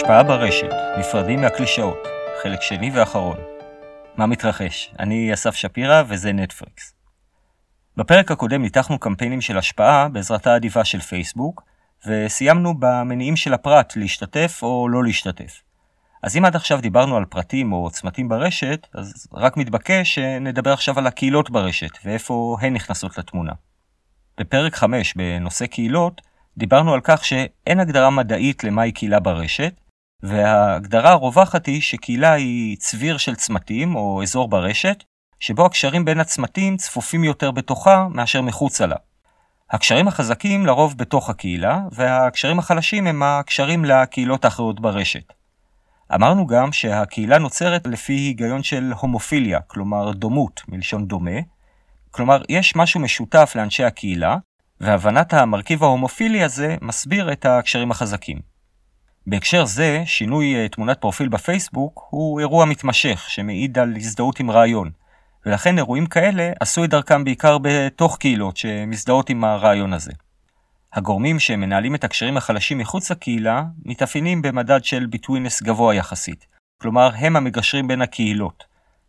השפעה ברשת, נפרדים מהקלישאות, חלק שני ואחרון. מה מתרחש? אני אסף שפירא וזה נטפריקס. בפרק הקודם ניתחנו קמפיינים של השפעה בעזרתה האדיבה של פייסבוק, וסיימנו במניעים של הפרט להשתתף או לא להשתתף. אז אם עד עכשיו דיברנו על פרטים או צמתים ברשת, אז רק מתבקש שנדבר עכשיו על הקהילות ברשת, ואיפה הן נכנסות לתמונה. בפרק 5 בנושא קהילות, דיברנו על כך שאין הגדרה מדעית למהי קהילה ברשת, וההגדרה הרווחת היא שקהילה היא צביר של צמתים או אזור ברשת, שבו הקשרים בין הצמתים צפופים יותר בתוכה מאשר מחוצה לה. הקשרים החזקים לרוב בתוך הקהילה, והקשרים החלשים הם הקשרים לקהילות האחרות ברשת. אמרנו גם שהקהילה נוצרת לפי היגיון של הומופיליה, כלומר דומות, מלשון דומה. כלומר, יש משהו משותף לאנשי הקהילה, והבנת המרכיב ההומופילי הזה מסביר את הקשרים החזקים. בהקשר זה, שינוי אה, תמונת פרופיל בפייסבוק הוא אירוע מתמשך שמעיד על הזדהות עם רעיון, ולכן אירועים כאלה עשו את דרכם בעיקר בתוך קהילות שמזדהות עם הרעיון הזה. הגורמים שמנהלים את הקשרים החלשים מחוץ לקהילה מתאפיינים במדד של ביטווינס גבוה יחסית, כלומר הם המגשרים בין הקהילות.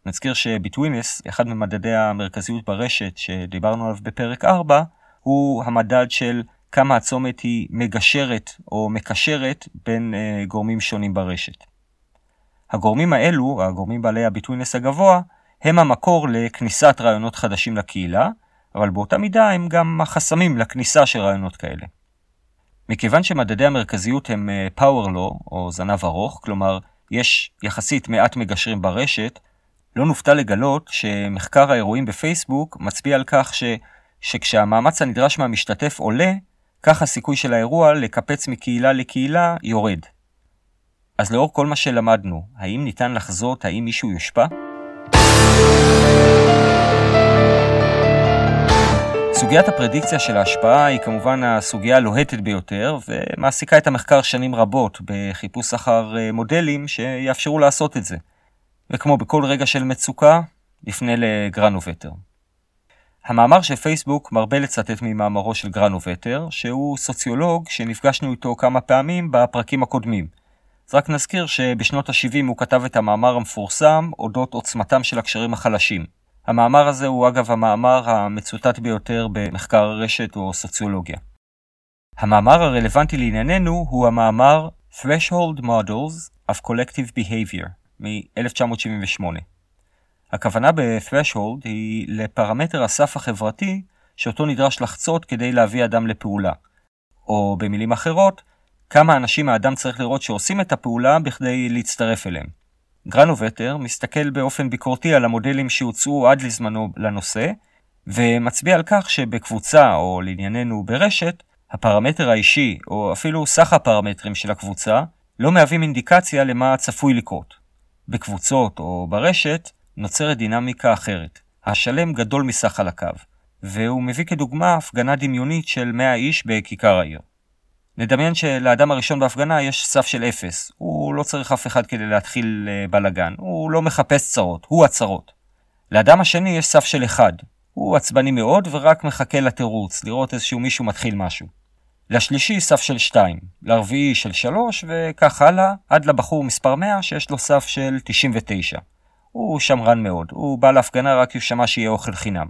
נזכיר שביטווינס, אחד ממדדי המרכזיות ברשת שדיברנו עליו בפרק 4, הוא המדד של כמה הצומת היא מגשרת או מקשרת בין uh, גורמים שונים ברשת. הגורמים האלו, הגורמים בעלי הביטווינס הגבוה, הם המקור לכניסת רעיונות חדשים לקהילה, אבל באותה מידה הם גם החסמים לכניסה של רעיונות כאלה. מכיוון שמדדי המרכזיות הם uh, power law, או זנב ארוך, כלומר, יש יחסית מעט מגשרים ברשת, לא נופתע לגלות שמחקר האירועים בפייסבוק מצביע על כך ש... שכשהמאמץ הנדרש מהמשתתף עולה, כך הסיכוי של האירוע לקפץ מקהילה לקהילה יורד. אז לאור כל מה שלמדנו, האם ניתן לחזות האם מישהו יושפע? סוגיית הפרדיקציה של ההשפעה היא כמובן הסוגיה הלוהטת ביותר, ומעסיקה את המחקר שנים רבות בחיפוש אחר אה, מודלים שיאפשרו לעשות את זה. וכמו בכל רגע של מצוקה, נפנה לגרנובטר. המאמר של פייסבוק מרבה לצטט ממאמרו של גרנובטר, שהוא סוציולוג שנפגשנו איתו כמה פעמים בפרקים הקודמים. אז רק נזכיר שבשנות ה-70 הוא כתב את המאמר המפורסם אודות עוצמתם של הקשרים החלשים. המאמר הזה הוא אגב המאמר המצוטט ביותר במחקר רשת או סוציולוגיה. המאמר הרלוונטי לענייננו הוא המאמר Threshold Models of Collective Behavior מ-1978. הכוונה ב-threshold היא לפרמטר הסף החברתי שאותו נדרש לחצות כדי להביא אדם לפעולה. או במילים אחרות, כמה אנשים האדם צריך לראות שעושים את הפעולה בכדי להצטרף אליהם. גרנובטר מסתכל באופן ביקורתי על המודלים שהוצאו עד לזמנו לנושא, ומצביע על כך שבקבוצה, או לענייננו ברשת, הפרמטר האישי, או אפילו סך הפרמטרים של הקבוצה, לא מהווים אינדיקציה למה צפוי לקרות. בקבוצות או ברשת, נוצרת דינמיקה אחרת. השלם גדול מסך חלקיו, והוא מביא כדוגמה הפגנה דמיונית של 100 איש בכיכר העיר. נדמיין שלאדם הראשון בהפגנה יש סף של 0, הוא לא צריך אף אחד כדי להתחיל אה, בלאגן, הוא לא מחפש צרות, הוא הצרות. לאדם השני יש סף של 1, הוא עצבני מאוד ורק מחכה לתירוץ, לראות איזשהו מישהו מתחיל משהו. לשלישי סף של 2, לרביעי של 3 וכך הלאה, עד לבחור מספר 100 שיש לו סף של 99. הוא שמרן מאוד, הוא בא להפגנה רק כי הוא שמע שיהיה אוכל חינם.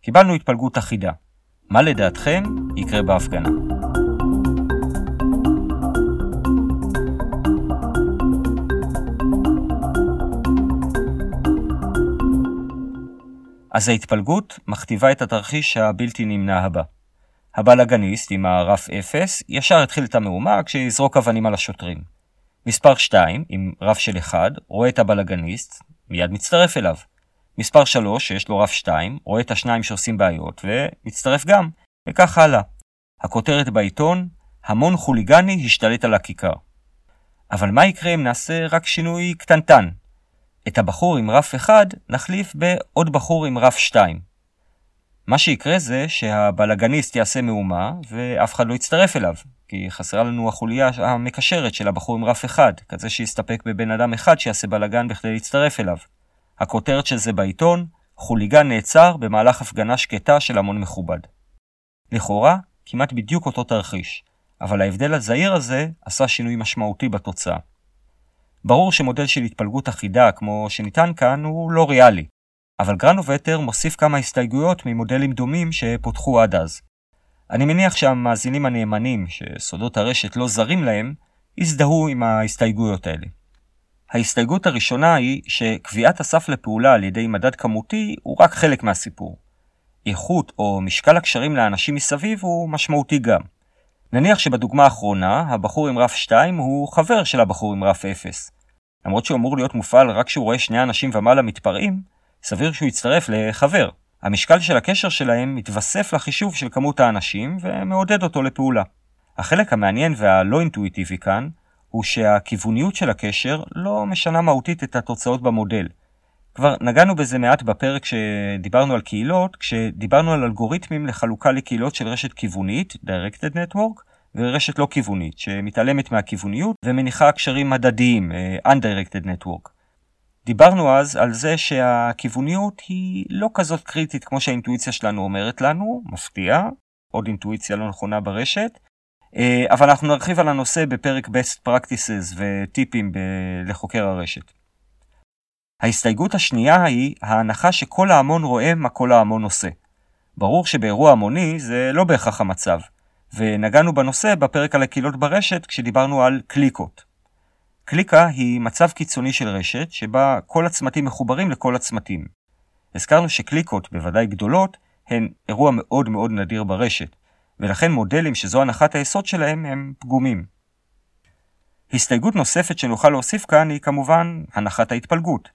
קיבלנו התפלגות אחידה. מה לדעתכם יקרה בהפגנה? אז ההתפלגות מכתיבה את התרחיש הבלתי נמנע הבא. הבלאגניסט עם הרף 0 ישר התחיל את המהומה כשיזרוק אבנים על השוטרים. מספר 2 עם רף של 1 רואה את הבלאגניסט, מיד מצטרף אליו. מספר 3, שיש לו רף 2, רואה את השניים שעושים בעיות, ומצטרף גם, וכך הלאה. הכותרת בעיתון, המון חוליגני השתלט על הכיכר. אבל מה יקרה אם נעשה רק שינוי קטנטן? את הבחור עם רף 1 נחליף בעוד בחור עם רף 2. מה שיקרה זה שהבלאגניסט יעשה מהומה ואף אחד לא יצטרף אליו, כי חסרה לנו החוליה המקשרת של הבחור עם רף אחד, כזה שיסתפק בבן אדם אחד שיעשה בלאגן בכדי להצטרף אליו. הכותרת של זה בעיתון, חוליגן נעצר במהלך הפגנה שקטה של המון מכובד. לכאורה, כמעט בדיוק אותו תרחיש, אבל ההבדל הזעיר הזה עשה שינוי משמעותי בתוצאה. ברור שמודל של התפלגות אחידה כמו שניתן כאן הוא לא ריאלי, אבל גרנובטר מוסיף כמה הסתייגויות ממודלים דומים שפותחו עד אז. אני מניח שהמאזינים הנאמנים, שסודות הרשת לא זרים להם, יזדהו עם ההסתייגויות האלה. ההסתייגות הראשונה היא שקביעת הסף לפעולה על ידי מדד כמותי הוא רק חלק מהסיפור. איכות או משקל הקשרים לאנשים מסביב הוא משמעותי גם. נניח שבדוגמה האחרונה, הבחור עם רף 2 הוא חבר של הבחור עם רף 0. למרות שהוא אמור להיות מופעל רק כשהוא רואה שני אנשים ומעלה מתפרעים, סביר שהוא יצטרף לחבר. המשקל של הקשר שלהם מתווסף לחישוב של כמות האנשים ומעודד אותו לפעולה. החלק המעניין והלא אינטואיטיבי כאן, הוא שהכיווניות של הקשר לא משנה מהותית את התוצאות במודל. כבר נגענו בזה מעט בפרק שדיברנו על קהילות, כשדיברנו על אלגוריתמים לחלוקה לקהילות של רשת כיוונית, Directed Network, ורשת לא כיוונית, שמתעלמת מהכיווניות ומניחה קשרים מדדיים, uh, Undirected Network. דיברנו אז על זה שהכיווניות היא לא כזאת קריטית כמו שהאינטואיציה שלנו אומרת לנו, מפתיע, עוד אינטואיציה לא נכונה ברשת, אה, אבל אנחנו נרחיב על הנושא בפרק Best Practices וטיפים ב- לחוקר הרשת. ההסתייגות השנייה היא ההנחה שכל ההמון רואה מה כל ההמון עושה. ברור שבאירוע המוני זה לא בהכרח המצב, ונגענו בנושא בפרק על הקהילות ברשת כשדיברנו על קליקות. קליקה היא מצב קיצוני של רשת שבה כל הצמתים מחוברים לכל הצמתים. הזכרנו שקליקות, בוודאי גדולות, הן אירוע מאוד מאוד נדיר ברשת, ולכן מודלים שזו הנחת היסוד שלהם הם פגומים. הסתייגות נוספת שנוכל להוסיף כאן היא כמובן הנחת ההתפלגות.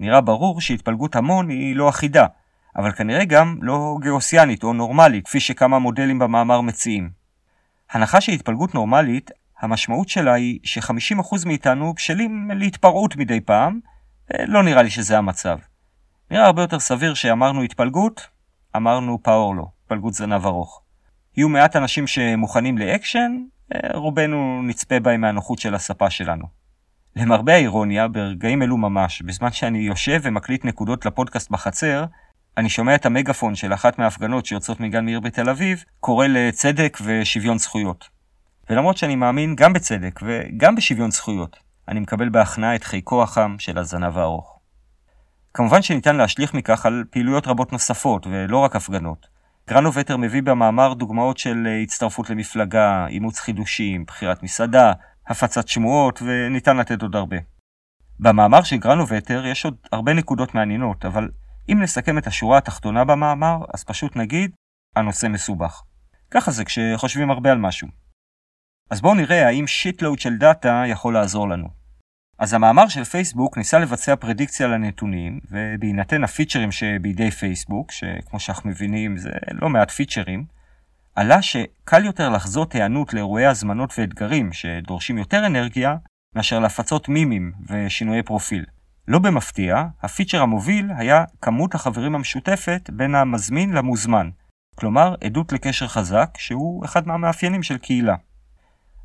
נראה ברור שהתפלגות המון היא לא אחידה, אבל כנראה גם לא גאוסיאנית או נורמלית, כפי שכמה מודלים במאמר מציעים. הנחה של התפלגות נורמלית, המשמעות שלה היא ש-50% מאיתנו בשלים להתפרעות מדי פעם, ולא נראה לי שזה המצב. נראה הרבה יותר סביר שאמרנו התפלגות, אמרנו פאור לא, התפלגות זנב ארוך. יהיו מעט אנשים שמוכנים לאקשן, רובנו נצפה בהם מהנוחות של הספה שלנו. למרבה האירוניה, ברגעים אלו ממש, בזמן שאני יושב ומקליט נקודות לפודקאסט בחצר, אני שומע את המגפון של אחת מההפגנות שיוצאות מגן מאיר בתל אביב, קורא לצדק ושוויון זכויות. ולמרות שאני מאמין גם בצדק וגם בשוויון זכויות, אני מקבל בהכנעה את חיקו החם של הזנב הארוך. כמובן שניתן להשליך מכך על פעילויות רבות נוספות, ולא רק הפגנות. גרנובטר מביא במאמר דוגמאות של אה, הצטרפות למפלגה, אימוץ חידושים, בחירת מסעדה, הפצת שמועות, וניתן לתת עוד הרבה. במאמר של גרנובטר יש עוד הרבה נקודות מעניינות, אבל אם נסכם את השורה התחתונה במאמר, אז פשוט נגיד, הנושא מסובך. ככה זה כשחושבים הרבה על משהו. אז בואו נראה האם shitload של דאטה יכול לעזור לנו. אז המאמר של פייסבוק ניסה לבצע פרדיקציה לנתונים, ובהינתן הפיצ'רים שבידי פייסבוק, שכמו שאנחנו מבינים זה לא מעט פיצ'רים, עלה שקל יותר לחזות היענות לאירועי הזמנות ואתגרים שדורשים יותר אנרגיה, מאשר להפצות מימים ושינויי פרופיל. לא במפתיע, הפיצ'ר המוביל היה כמות החברים המשותפת בין המזמין למוזמן, כלומר עדות לקשר חזק, שהוא אחד מהמאפיינים של קהילה.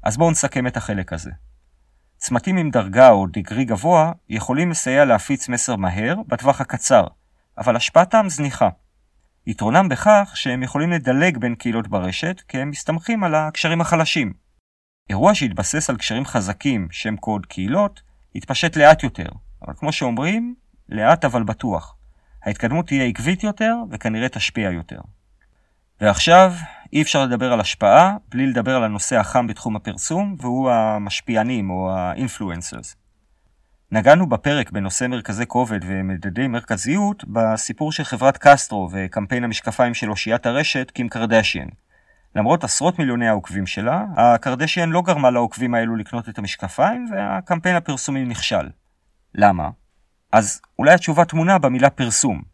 אז בואו נסכם את החלק הזה. צמתים עם דרגה או דיגרי גבוה יכולים לסייע להפיץ מסר מהר בטווח הקצר, אבל השפעתם זניחה. יתרונם בכך שהם יכולים לדלג בין קהילות ברשת, כי הם מסתמכים על הקשרים החלשים. אירוע שהתבסס על קשרים חזקים, שם קוד קהילות, יתפשט לאט יותר, אבל כמו שאומרים, לאט אבל בטוח. ההתקדמות תהיה עקבית יותר וכנראה תשפיע יותר. ועכשיו, אי אפשר לדבר על השפעה בלי לדבר על הנושא החם בתחום הפרסום, והוא המשפיענים או ה-influencers. נגענו בפרק בנושא מרכזי כובד ומדדי מרכזיות בסיפור של חברת קסטרו וקמפיין המשקפיים של אושיית הרשת קים קרדשיאן. למרות עשרות מיליוני העוקבים שלה, הקרדשיאן לא גרמה לעוקבים האלו לקנות את המשקפיים והקמפיין הפרסומי נכשל. למה? אז אולי התשובה טמונה במילה פרסום.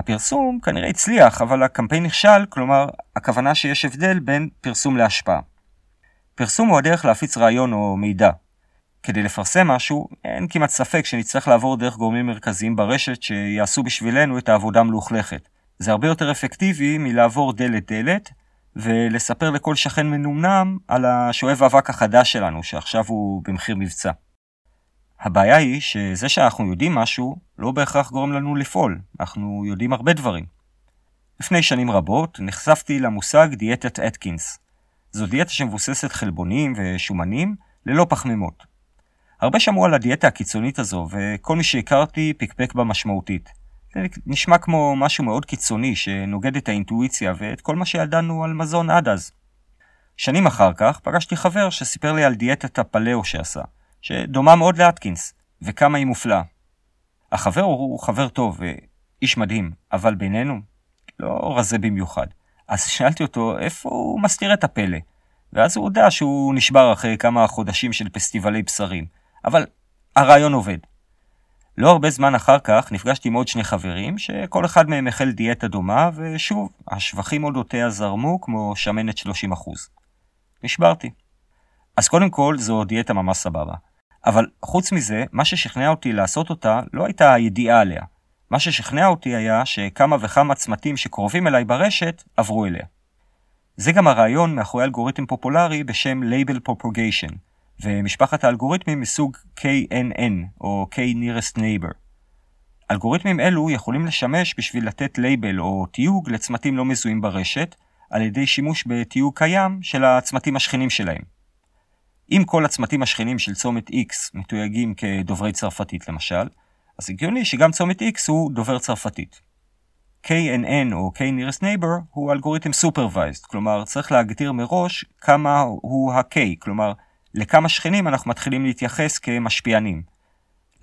הפרסום כנראה הצליח, אבל הקמפיין נכשל, כלומר, הכוונה שיש הבדל בין פרסום להשפעה. פרסום הוא הדרך להפיץ רעיון או מידע. כדי לפרסם משהו, אין כמעט ספק שנצטרך לעבור דרך גורמים מרכזיים ברשת שיעשו בשבילנו את העבודה מלוכלכת. זה הרבה יותר אפקטיבי מלעבור דלת-דלת, ולספר לכל שכן מנומנם על השואב האבק החדש שלנו, שעכשיו הוא במחיר מבצע. הבעיה היא שזה שאנחנו יודעים משהו, לא בהכרח גורם לנו לפעול, אנחנו יודעים הרבה דברים. לפני שנים רבות נחשפתי למושג דיאטת אתקינס. זו דיאטה שמבוססת חלבונים ושומנים ללא פחמימות. הרבה שמעו על הדיאטה הקיצונית הזו, וכל מי שהכרתי פקפק בה משמעותית. זה נשמע כמו משהו מאוד קיצוני שנוגד את האינטואיציה ואת כל מה שידענו על מזון עד אז. שנים אחר כך פגשתי חבר שסיפר לי על דיאטת הפלאו שעשה, שדומה מאוד לאטקינס, וכמה היא מופלאה. החבר הוא חבר טוב ואיש מדהים, אבל בינינו, לא רזה במיוחד. אז שאלתי אותו איפה הוא מסתיר את הפלא, ואז הוא הודה שהוא נשבר אחרי כמה חודשים של פסטיבלי בשרים, אבל הרעיון עובד. לא הרבה זמן אחר כך נפגשתי עם עוד שני חברים, שכל אחד מהם החל דיאטה דומה, ושוב, השבחים אודותיה זרמו כמו שמנת 30%. נשברתי. אז קודם כל, זו דיאטה ממש סבבה. אבל חוץ מזה, מה ששכנע אותי לעשות אותה לא הייתה הידיעה עליה. מה ששכנע אותי היה שכמה וכמה צמתים שקרובים אליי ברשת עברו אליה. זה גם הרעיון מאחורי אלגוריתם פופולרי בשם Label Propagation, ומשפחת האלגוריתמים מסוג KNN, או K-Nearest Neighbor. אלגוריתמים אלו יכולים לשמש בשביל לתת לייבל או תיוג לצמתים לא מזוהים ברשת, על ידי שימוש בתיוג קיים של הצמתים השכנים שלהם. אם כל הצמתים השכנים של צומת X מתויגים כדוברי צרפתית למשל, אז הגיוני שגם צומת X הוא דובר צרפתית. KNN או K-Nearest Neighbor הוא אלגוריתם Supervised, כלומר צריך להגדיר מראש כמה הוא ה-K, כלומר לכמה שכנים אנחנו מתחילים להתייחס כמשפיענים.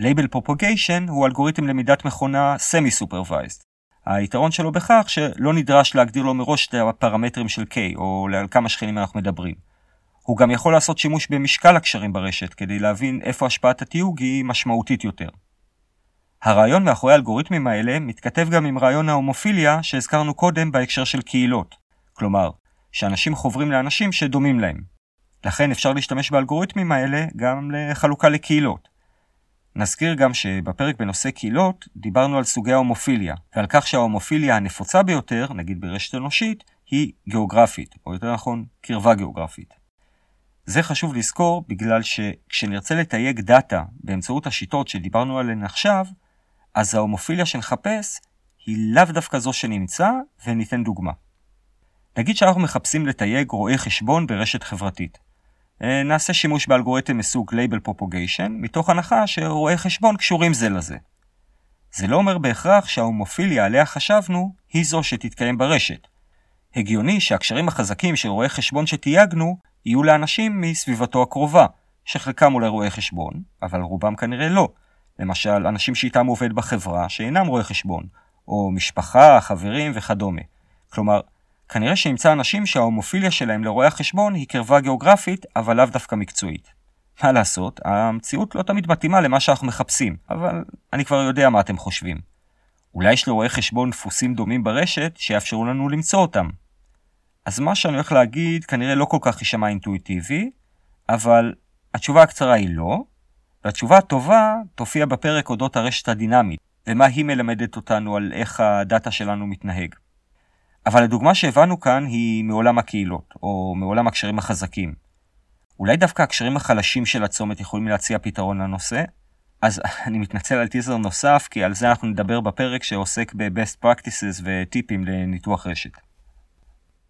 Label Propagation הוא אלגוריתם למידת מכונה Semi-Supervised. היתרון שלו בכך שלא נדרש להגדיר לו מראש את הפרמטרים של K, או על כמה שכנים אנחנו מדברים. הוא גם יכול לעשות שימוש במשקל הקשרים ברשת, כדי להבין איפה השפעת התיוג היא משמעותית יותר. הרעיון מאחורי האלגוריתמים האלה מתכתב גם עם רעיון ההומופיליה שהזכרנו קודם בהקשר של קהילות. כלומר, שאנשים חוברים לאנשים שדומים להם. לכן אפשר להשתמש באלגוריתמים האלה גם לחלוקה לקהילות. נזכיר גם שבפרק בנושא קהילות דיברנו על סוגי ההומופיליה, ועל כך שההומופיליה הנפוצה ביותר, נגיד ברשת אנושית, היא גיאוגרפית, או יותר נכון, קרבה גיאוגרפית. זה חשוב לזכור בגלל שכשנרצה לתייג דאטה באמצעות השיטות שדיברנו עליהן עכשיו, אז ההומופיליה שנחפש היא לאו דווקא זו שנמצא, וניתן דוגמה. נגיד שאנחנו מחפשים לתייג רואי חשבון ברשת חברתית. אה, נעשה שימוש באלגוריתם מסוג Label Propagation, מתוך הנחה שרואי חשבון קשורים זה לזה. זה לא אומר בהכרח שההומופיליה עליה חשבנו היא זו שתתקיים ברשת. הגיוני שהקשרים החזקים של רואי חשבון שתייגנו יהיו לאנשים מסביבתו הקרובה, שחלקם אולי רואי חשבון, אבל רובם כנראה לא. למשל, אנשים שאיתם עובד בחברה שאינם רואי חשבון, או משפחה, חברים וכדומה. כלומר, כנראה שימצא אנשים שההומופיליה שלהם לרואי החשבון היא קרבה גיאוגרפית, אבל לאו דווקא מקצועית. מה לעשות, המציאות לא תמיד מתאימה למה שאנחנו מחפשים, אבל אני כבר יודע מה אתם חושבים. אולי יש לרואי חשבון דפוסים דומים ברשת שיאפשרו לנו למצוא אותם. אז מה שאני הולך להגיד כנראה לא כל כך יישמע אינטואיטיבי, אבל התשובה הקצרה היא לא, והתשובה הטובה תופיע בפרק אודות הרשת הדינמית, ומה היא מלמדת אותנו על איך הדאטה שלנו מתנהג. אבל הדוגמה שהבנו כאן היא מעולם הקהילות, או מעולם הקשרים החזקים. אולי דווקא הקשרים החלשים של הצומת יכולים להציע פתרון לנושא? אז אני מתנצל על טיזר נוסף, כי על זה אנחנו נדבר בפרק שעוסק ב-best practices וטיפים לניתוח רשת.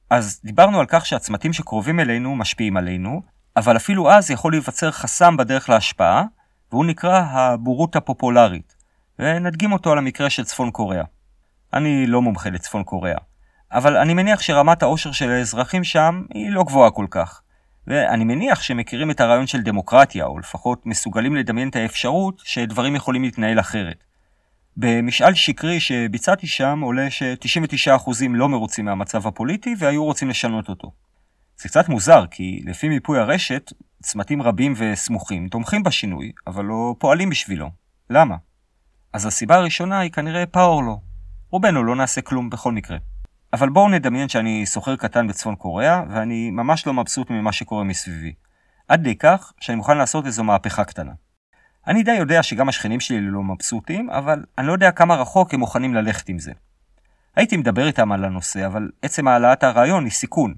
אז דיברנו על כך שהצמתים שקרובים אלינו משפיעים עלינו, אבל אפילו אז יכול להיווצר חסם בדרך להשפעה, והוא נקרא הבורות הפופולרית, ונדגים אותו על המקרה של צפון קוריאה. אני לא מומחה לצפון קוריאה, אבל אני מניח שרמת העושר של האזרחים שם היא לא גבוהה כל כך. ואני מניח שהם מכירים את הרעיון של דמוקרטיה, או לפחות מסוגלים לדמיין את האפשרות שדברים יכולים להתנהל אחרת. במשאל שקרי שביצעתי שם עולה ש-99% לא מרוצים מהמצב הפוליטי והיו רוצים לשנות אותו. זה קצת מוזר, כי לפי מיפוי הרשת, צמתים רבים וסמוכים תומכים בשינוי, אבל לא פועלים בשבילו. למה? אז הסיבה הראשונה היא כנראה פאור לו. רובנו לא נעשה כלום בכל מקרה. אבל בואו נדמיין שאני סוחר קטן בצפון קוריאה, ואני ממש לא מבסוט ממה שקורה מסביבי. עד די כך שאני מוכן לעשות איזו מהפכה קטנה. אני די יודע שגם השכנים שלי לא מבסוטים, אבל אני לא יודע כמה רחוק הם מוכנים ללכת עם זה. הייתי מדבר איתם על הנושא, אבל עצם העלאת הרעיון היא סיכון.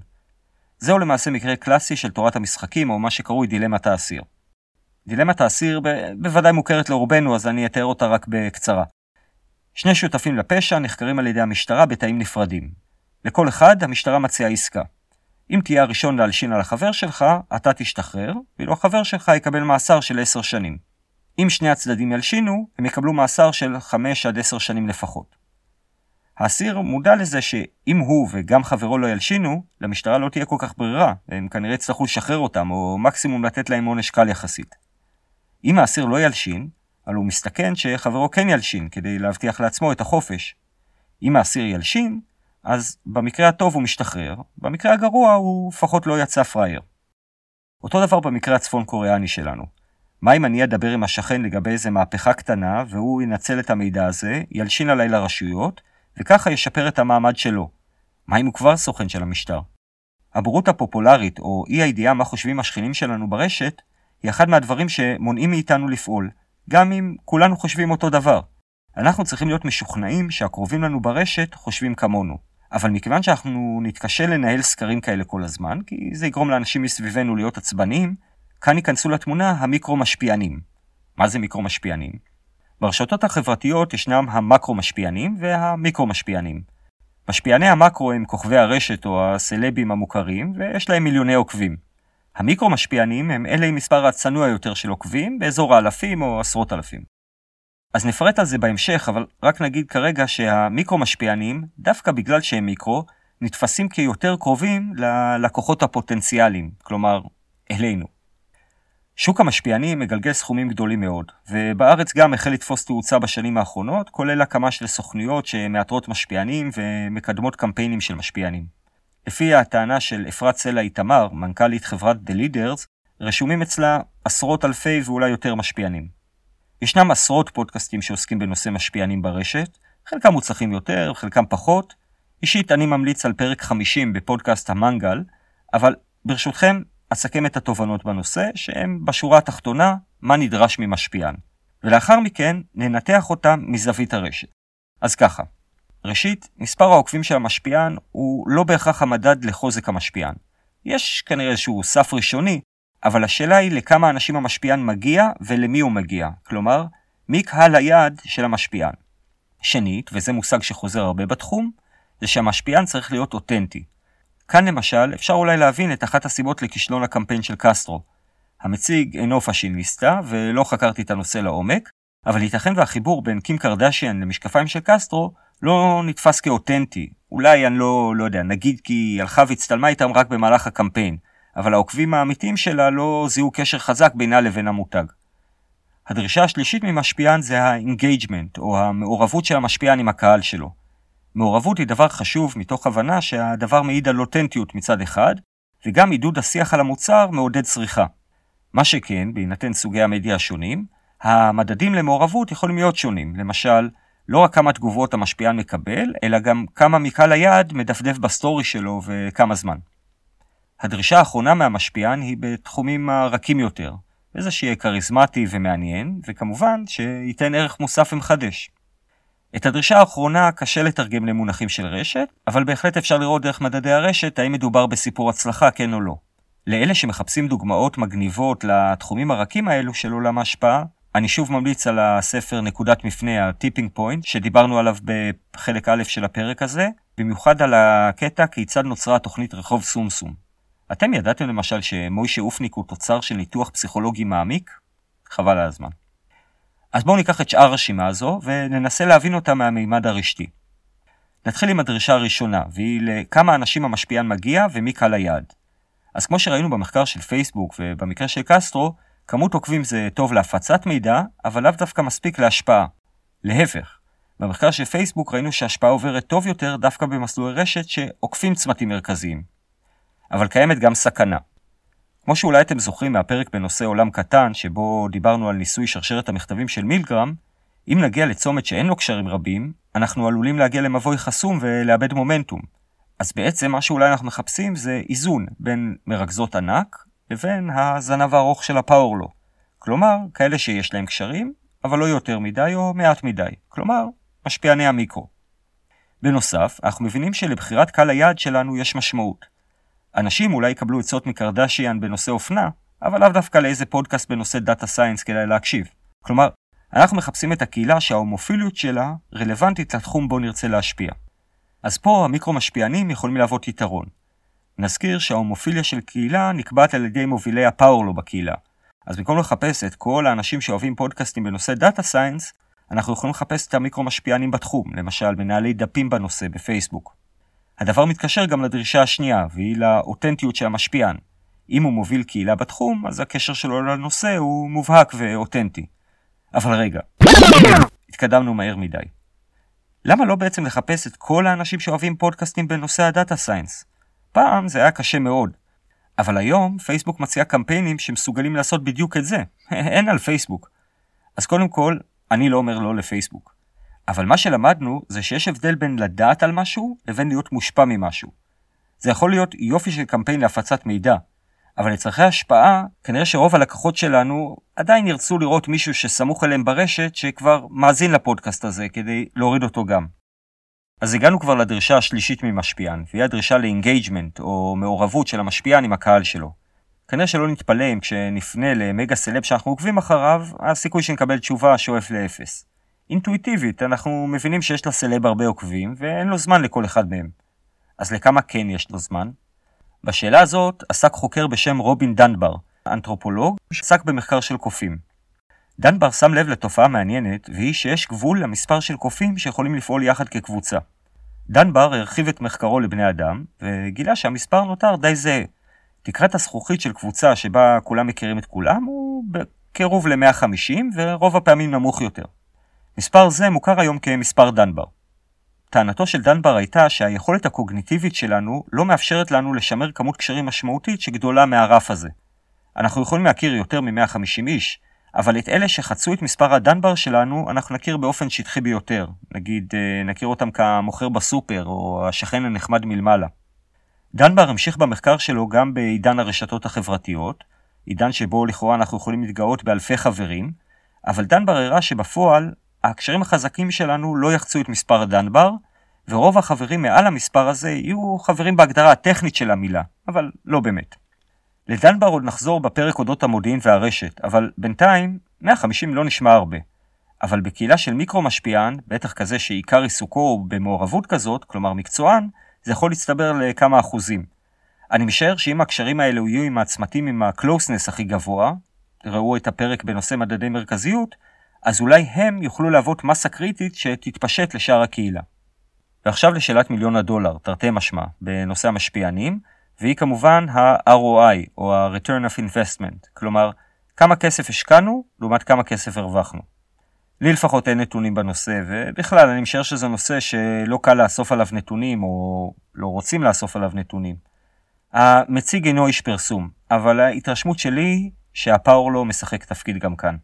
זהו למעשה מקרה קלאסי של תורת המשחקים, או מה שקרוי דילמת האסיר. דילמת האסיר ב- בוודאי מוכרת לרובנו, אז אני אתאר אותה רק בקצרה. שני שותפים לפשע נחקרים על ידי המשטרה בתאים נפרדים. לכל אחד המשטרה מציעה עסקה. אם תהיה הראשון להלשין על החבר שלך, אתה תשתחרר, ואילו החבר שלך יקבל מאסר של 10 שנים. אם שני הצדדים ילשינו, הם יקבלו מאסר של 5 עד 10 שנים לפחות. האסיר מודע לזה שאם הוא וגם חברו לא ילשינו, למשטרה לא תהיה כל כך ברירה, והם כנראה יצטרכו לשחרר אותם, או מקסימום לתת להם עונש קל יחסית. אם האסיר לא ילשין, אבל הוא מסתכן שחברו כן ילשין, כדי להבטיח לעצמו את החופש. אם האסיר ילשין, אז במקרה הטוב הוא משתחרר, במקרה הגרוע הוא לפחות לא יצא פראייר. אותו דבר במקרה הצפון קוריאני שלנו. מה אם אני אדבר עם השכן לגבי איזה מהפכה קטנה, והוא ינצל את המידע הזה, ילשין עליי לרשויות, וככה ישפר את המעמד שלו. מה אם הוא כבר סוכן של המשטר? הבורות הפופולרית, או אי הידיעה מה חושבים השכנים שלנו ברשת, היא אחד מהדברים שמונעים מאיתנו לפעול, גם אם כולנו חושבים אותו דבר. אנחנו צריכים להיות משוכנעים שהקרובים לנו ברשת חושבים כמונו. אבל מכיוון שאנחנו נתקשה לנהל סקרים כאלה כל הזמן, כי זה יגרום לאנשים מסביבנו להיות עצבניים, כאן ייכנסו לתמונה המיקרו-משפיענים. מה זה מיקרו-משפיענים? ברשתות החברתיות ישנם המקרו-משפיענים והמיקרו-משפיענים. משפיעני המקרו הם כוכבי הרשת או הסלבים המוכרים, ויש להם מיליוני עוקבים. המיקרו-משפיענים הם אלה עם מספר הצנוע יותר של עוקבים, באזור האלפים או עשרות אלפים. אז נפרט על זה בהמשך, אבל רק נגיד כרגע שהמיקרו-משפיענים, דווקא בגלל שהם מיקרו, נתפסים כיותר קרובים ללקוחות הפוטנציאליים, כלומר, אלינו. שוק המשפיענים מגלגל סכומים גדולים מאוד, ובארץ גם החל לתפוס תאוצה בשנים האחרונות, כולל הקמה של סוכנויות שמאתרות משפיענים ומקדמות קמפיינים של משפיענים. לפי הטענה של אפרת סלע איתמר, מנכ"לית חברת The Leaders, רשומים אצלה עשרות אלפי ואולי יותר משפיענים. ישנם עשרות פודקאסטים שעוסקים בנושא משפיענים ברשת, חלקם מוצלחים יותר, חלקם פחות. אישית אני ממליץ על פרק 50 בפודקאסט המנגל, אבל ברשותכם אסכם את התובנות בנושא, שהם בשורה התחתונה מה נדרש ממשפיען. ולאחר מכן ננתח אותם מזווית הרשת. אז ככה, ראשית, מספר העוקבים של המשפיען הוא לא בהכרח המדד לחוזק המשפיען. יש כנראה איזשהו סף ראשוני, אבל השאלה היא לכמה אנשים המשפיען מגיע ולמי הוא מגיע. כלומר, מי קהל היעד של המשפיען. שנית, וזה מושג שחוזר הרבה בתחום, זה שהמשפיען צריך להיות אותנטי. כאן למשל, אפשר אולי להבין את אחת הסיבות לכישלון הקמפיין של קסטרו. המציג אינו פאשיניסטה, ולא חקרתי את הנושא לעומק, אבל ייתכן והחיבור בין קים קרדשיאן למשקפיים של קסטרו לא נתפס כאותנטי. אולי אני לא, לא יודע, נגיד כי היא הלכה והצטלמה איתם רק במהלך הקמפיין, אבל העוקבים האמיתיים שלה לא זיהו קשר חזק בינה לבין המותג. הדרישה השלישית ממשפיען זה ה-engagement, או המעורבות של המשפיען עם הקהל שלו. מעורבות היא דבר חשוב מתוך הבנה שהדבר מעיד על אותנטיות מצד אחד, וגם עידוד השיח על המוצר מעודד צריכה. מה שכן, בהינתן סוגי המדיה השונים, המדדים למעורבות יכולים להיות שונים. למשל, לא רק כמה תגובות המשפיען מקבל, אלא גם כמה מקהל היעד מדפדף בסטורי שלו וכמה זמן. הדרישה האחרונה מהמשפיען היא בתחומים הרכים יותר, וזה שיהיה כריזמטי ומעניין, וכמובן שייתן ערך מוסף ומחדש. את הדרישה האחרונה קשה לתרגם למונחים של רשת, אבל בהחלט אפשר לראות דרך מדדי הרשת האם מדובר בסיפור הצלחה כן או לא. לאלה שמחפשים דוגמאות מגניבות לתחומים הרכים האלו של עולם ההשפעה, אני שוב ממליץ על הספר נקודת מפנה, ה-Tipping Point, שדיברנו עליו בחלק א' של הפרק הזה, במיוחד על הקטע כיצד נוצרה התוכנית רחוב סומסום. אתם ידעתם למשל שמוישה אופניק הוא תוצר של ניתוח פסיכולוגי מעמיק? חבל על הזמן. אז בואו ניקח את שאר הרשימה הזו וננסה להבין אותה מהמימד הרשתי. נתחיל עם הדרישה הראשונה, והיא לכמה אנשים המשפיען מגיע ומי קהל היעד. אז כמו שראינו במחקר של פייסבוק ובמקרה של קסטרו, כמות עוקבים זה טוב להפצת מידע, אבל לאו דווקא מספיק להשפעה. להפך, במחקר של פייסבוק ראינו שהשפעה עוברת טוב יותר דווקא במסלולי רשת שעוקפים צמתים מרכזיים. אבל קיימת גם סכנה. כמו שאולי אתם זוכרים מהפרק בנושא עולם קטן, שבו דיברנו על ניסוי שרשרת המכתבים של מילגרם, אם נגיע לצומת שאין לו קשרים רבים, אנחנו עלולים להגיע למבוי חסום ולאבד מומנטום. אז בעצם מה שאולי אנחנו מחפשים זה איזון בין מרכזות ענק לבין הזנב הארוך של ה power law. כלומר, כאלה שיש להם קשרים, אבל לא יותר מדי או מעט מדי. כלומר, משפיעני המיקרו. בנוסף, אנחנו מבינים שלבחירת קהל היעד שלנו יש משמעות. אנשים אולי יקבלו עצות מקרדשיאן בנושא אופנה, אבל לאו דווקא לאיזה פודקאסט בנושא data science כדאי להקשיב. כלומר, אנחנו מחפשים את הקהילה שההומופיליות שלה רלוונטית לתחום בו נרצה להשפיע. אז פה המיקרו-משפיענים יכולים להוות יתרון. נזכיר שההומופיליה של קהילה נקבעת על ידי מובילי ה power law בקהילה. אז במקום לחפש את כל האנשים שאוהבים פודקאסטים בנושא data science, אנחנו יכולים לחפש את המיקרו-משפיענים בתחום, למשל מנהלי דפים בנושא בפייסבוק. הדבר מתקשר גם לדרישה השנייה, והיא לאותנטיות של המשפיען. אם הוא מוביל קהילה בתחום, אז הקשר שלו לנושא הוא מובהק ואותנטי. אבל רגע, התקדמנו מהר מדי. למה לא בעצם לחפש את כל האנשים שאוהבים פודקאסטים בנושא הדאטה סיינס? פעם זה היה קשה מאוד. אבל היום פייסבוק מציע קמפיינים שמסוגלים לעשות בדיוק את זה. אין על פייסבוק. אז קודם כל, אני לא אומר לא לפייסבוק. אבל מה שלמדנו זה שיש הבדל בין לדעת על משהו לבין להיות מושפע ממשהו. זה יכול להיות יופי של קמפיין להפצת מידע, אבל לצרכי השפעה, כנראה שרוב הלקוחות שלנו עדיין ירצו לראות מישהו שסמוך אליהם ברשת שכבר מאזין לפודקאסט הזה כדי להוריד אותו גם. אז הגענו כבר לדרישה השלישית ממשפיען, והיא הדרישה ל engagement או מעורבות של המשפיען עם הקהל שלו. כנראה שלא נתפלא אם כשנפנה למגה סלב שאנחנו עוקבים אחריו, הסיכוי שנקבל תשובה שואף לאפס. אינטואיטיבית, אנחנו מבינים שיש לסלב הרבה עוקבים, ואין לו זמן לכל אחד מהם. אז לכמה כן יש לו זמן? בשאלה הזאת עסק חוקר בשם רובין דנבר, אנתרופולוג שעסק במחקר של קופים. דנבר שם לב לתופעה מעניינת, והיא שיש גבול למספר של קופים שיכולים לפעול יחד כקבוצה. דנבר הרחיב את מחקרו לבני אדם, וגילה שהמספר נותר די זהה. תקרת הזכוכית של קבוצה שבה כולם מכירים את כולם הוא בקירוב ל-150, ורוב הפעמים נמוך יותר. מספר זה מוכר היום כמספר דנבר. טענתו של דנבר הייתה שהיכולת הקוגניטיבית שלנו לא מאפשרת לנו לשמר כמות קשרים משמעותית שגדולה מהרף הזה. אנחנו יכולים להכיר יותר מ-150 איש, אבל את אלה שחצו את מספר הדנבר שלנו, אנחנו נכיר באופן שטחי ביותר. נגיד, אה, נכיר אותם כמוכר בסופר, או השכן הנחמד מלמעלה. דנבר המשיך במחקר שלו גם בעידן הרשתות החברתיות, עידן שבו לכאורה אנחנו יכולים להתגאות באלפי חברים, אבל דנבר הראה שבפועל הקשרים החזקים שלנו לא יחצו את מספר דנבר, ורוב החברים מעל המספר הזה יהיו חברים בהגדרה הטכנית של המילה, אבל לא באמת. לדנבר עוד נחזור בפרק אודות המודיעין והרשת, אבל בינתיים 150 לא נשמע הרבה. אבל בקהילה של מיקרו משפיען, בטח כזה שעיקר עיסוקו הוא במעורבות כזאת, כלומר מקצוען, זה יכול להצטבר לכמה אחוזים. אני משער שאם הקשרים האלו יהיו עם הצמתים עם ה-closeness הכי גבוה, ראו את הפרק בנושא מדדי מרכזיות, אז אולי הם יוכלו להוות מסה קריטית שתתפשט לשאר הקהילה. ועכשיו לשאלת מיליון הדולר, תרתי משמע, בנושא המשפיענים, והיא כמובן ה-ROI, או ה-Return of Investment, כלומר, כמה כסף השקענו לעומת כמה כסף הרווחנו. לי לפחות אין נתונים בנושא, ובכלל, אני משער שזה נושא שלא קל לאסוף עליו נתונים, או לא רוצים לאסוף עליו נתונים. המציג אינו איש פרסום, אבל ההתרשמות שלי היא שהפאור לא משחק תפקיד גם כאן.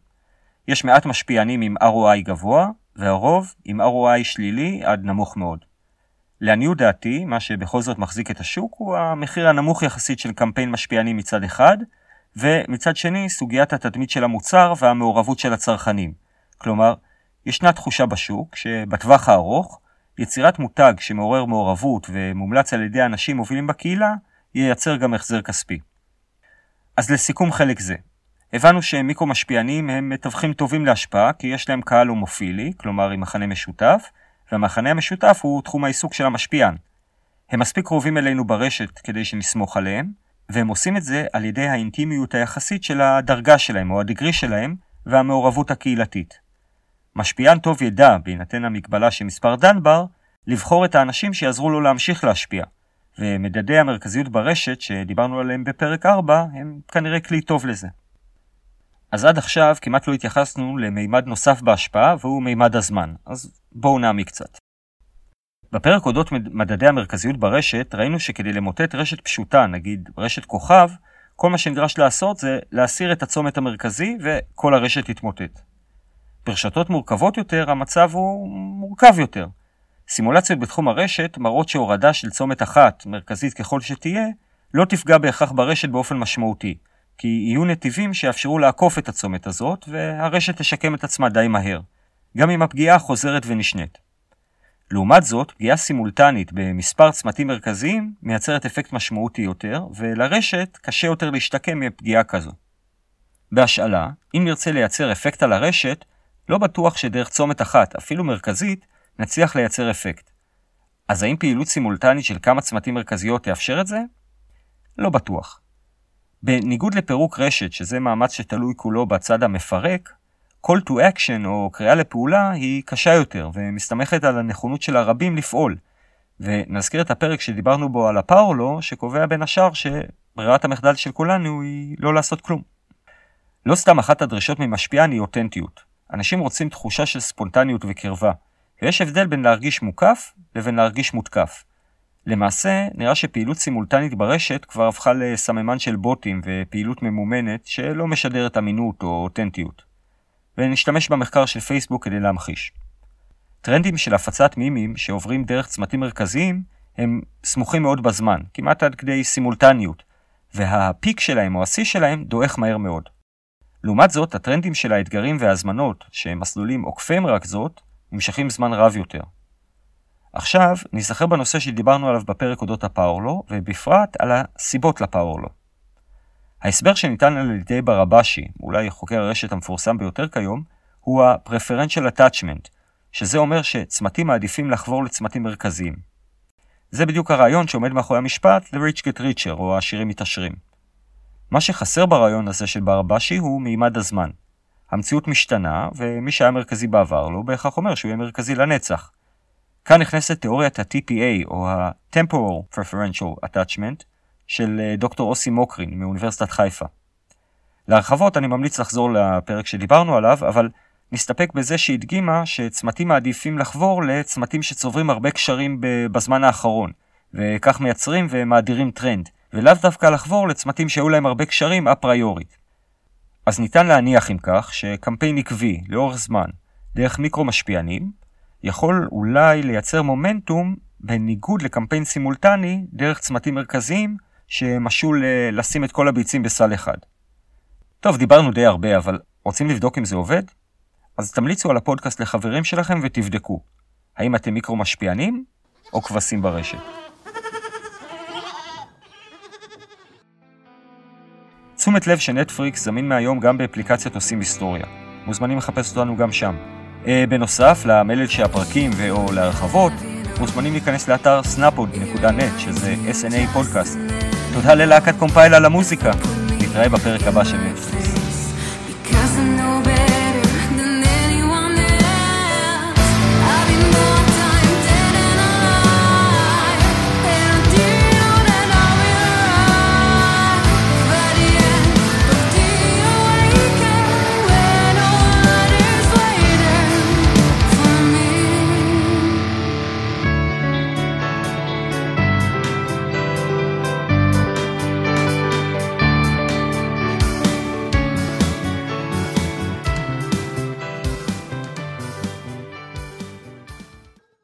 יש מעט משפיענים עם ROI גבוה, והרוב עם ROI שלילי עד נמוך מאוד. לעניות דעתי, מה שבכל זאת מחזיק את השוק הוא המחיר הנמוך יחסית של קמפיין משפיענים מצד אחד, ומצד שני סוגיית התדמית של המוצר והמעורבות של הצרכנים. כלומר, ישנה תחושה בשוק שבטווח הארוך, יצירת מותג שמעורר מעורבות ומומלץ על ידי אנשים מובילים בקהילה, ייצר גם החזר כספי. אז לסיכום חלק זה, הבנו שמיקרו משפיענים הם מתווכים טובים להשפעה כי יש להם קהל הומופילי, כלומר עם מחנה משותף, והמחנה המשותף הוא תחום העיסוק של המשפיען. הם מספיק קרובים אלינו ברשת כדי שנסמוך עליהם, והם עושים את זה על ידי האינטימיות היחסית של הדרגה שלהם או הדגרי שלהם והמעורבות הקהילתית. משפיען טוב ידע, בהינתן המגבלה של מספר דנבר, לבחור את האנשים שיעזרו לו להמשיך להשפיע, ומדדי המרכזיות ברשת שדיברנו עליהם בפרק 4 הם כנראה כלי טוב לזה. אז עד עכשיו כמעט לא התייחסנו למימד נוסף בהשפעה והוא מימד הזמן, אז בואו נעמיק קצת. בפרק אודות מדדי המרכזיות ברשת ראינו שכדי למוטט רשת פשוטה, נגיד רשת כוכב, כל מה שנדרש לעשות זה להסיר את הצומת המרכזי וכל הרשת תתמוטט. ברשתות מורכבות יותר המצב הוא מורכב יותר. סימולציות בתחום הרשת מראות שהורדה של צומת אחת, מרכזית ככל שתהיה, לא תפגע בהכרח ברשת באופן משמעותי, כי יהיו נתיבים שיאפשרו לעקוף את הצומת הזאת, והרשת תשקם את עצמה די מהר, גם אם הפגיעה חוזרת ונשנית. לעומת זאת, פגיעה סימולטנית במספר צמתים מרכזיים מייצרת אפקט משמעותי יותר, ולרשת קשה יותר להשתקם מפגיעה כזו. בהשאלה, אם נרצה לייצר אפקט על הרשת, לא בטוח שדרך צומת אחת, אפילו מרכזית, נצליח לייצר אפקט. אז האם פעילות סימולטנית של כמה צמתים מרכזיות תאפשר את זה? לא בטוח. בניגוד לפירוק רשת, שזה מאמץ שתלוי כולו בצד המפרק, call to action או קריאה לפעולה היא קשה יותר ומסתמכת על הנכונות של הרבים לפעול. ונזכיר את הפרק שדיברנו בו על הפאורלו, שקובע בין השאר שברירת המחדל של כולנו היא לא לעשות כלום. לא סתם אחת הדרישות ממשפיען היא אותנטיות. אנשים רוצים תחושה של ספונטניות וקרבה, ויש הבדל בין להרגיש מוקף לבין להרגיש מותקף. למעשה, נראה שפעילות סימולטנית ברשת כבר הפכה לסממן של בוטים ופעילות ממומנת שלא משדרת אמינות או אותנטיות. ונשתמש במחקר של פייסבוק כדי להמחיש. טרנדים של הפצת מימים שעוברים דרך צמתים מרכזיים הם סמוכים מאוד בזמן, כמעט עד כדי סימולטניות, והפיק שלהם או השיא שלהם דועך מהר מאוד. לעומת זאת, הטרנדים של האתגרים וההזמנות, שהם מסלולים עוקפי מרכזות, נמשכים זמן רב יותר. עכשיו, ניזכר בנושא שדיברנו עליו בפרק אודות הפאורלו, ובפרט על הסיבות לפאורלו. ההסבר שניתן על ידי ברבשי, אולי חוקר הרשת המפורסם ביותר כיום, הוא ה-preferential attachment, שזה אומר שצמתים מעדיפים לחבור לצמתים מרכזיים. זה בדיוק הרעיון שעומד מאחורי המשפט The Rich Get Richer, או העשירים מתעשרים. מה שחסר ברעיון הזה של ברבשי הוא מימד הזמן. המציאות משתנה, ומי שהיה מרכזי בעבר לא בהכרח אומר שהוא יהיה מרכזי לנצח. כאן נכנסת תיאוריית ה-TPA, או ה-Temporal Preferential Attachment, של אה, דוקטור אוסי מוקרין מאוניברסיטת חיפה. להרחבות אני ממליץ לחזור לפרק שדיברנו עליו, אבל נסתפק בזה שהדגימה שצמתים מעדיפים לחבור לצמתים שצוברים הרבה קשרים בזמן האחרון, וכך מייצרים ומאדירים טרנד, ולאו דווקא לחבור לצמתים שהיו להם הרבה קשרים אפריורית. אז ניתן להניח אם כך שקמפיין עקבי לאורך זמן דרך מיקרו משפיענים יכול אולי לייצר מומנטום בניגוד לקמפיין סימולטני דרך צמתים מרכזיים שמשול לשים את כל הביצים בסל אחד. טוב, דיברנו די הרבה, אבל רוצים לבדוק אם זה עובד? אז תמליצו על הפודקאסט לחברים שלכם ותבדקו. האם אתם מיקרו משפיענים או כבשים ברשת? תשומת לב שנטפריקס זמין מהיום גם באפליקציית עושים היסטוריה. מוזמנים לחפש אותנו גם שם. אה, בנוסף, למלל של הפרקים ו/או להרחבות, מוזמנים להיכנס לאתר snapod.net, שזה SNA פודקאסט. תודה ללהקת קומפייל על המוזיקה. נתראה בפרק הבא של.